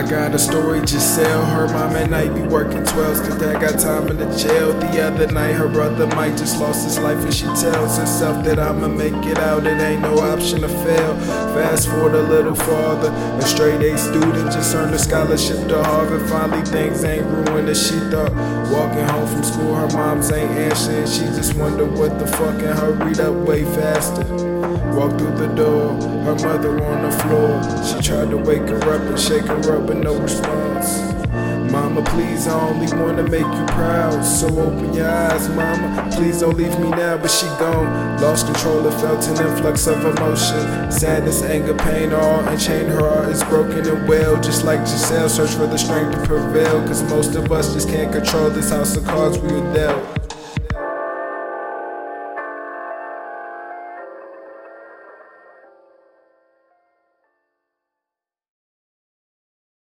I got a story, Gisele. Her mom at night be working 12s, cause dad got time in the jail. The other night, her brother Mike just lost his life, and she tells herself that I'ma make it out. It ain't no option to fail. Fast forward a little farther, a straight A student just earned a scholarship to Harvard. Finally, things ain't ruined as she thought. Walking home from school, her moms ain't answering. She just wonder what the fuck and hurried up way faster. Walk through the door, her mother on the floor. She tried to wake her up and shake her up, but no response. Mama, please, I only wanna make you proud. So open your eyes, mama. Please don't leave me now, but she gone. Lost control and felt an influx of emotion. Sadness, anger, pain, all unchained. Her heart is broken and well. Just like Gisele, search for the strength to prevail. Cause most of us just can't control this house of cards we were dealt.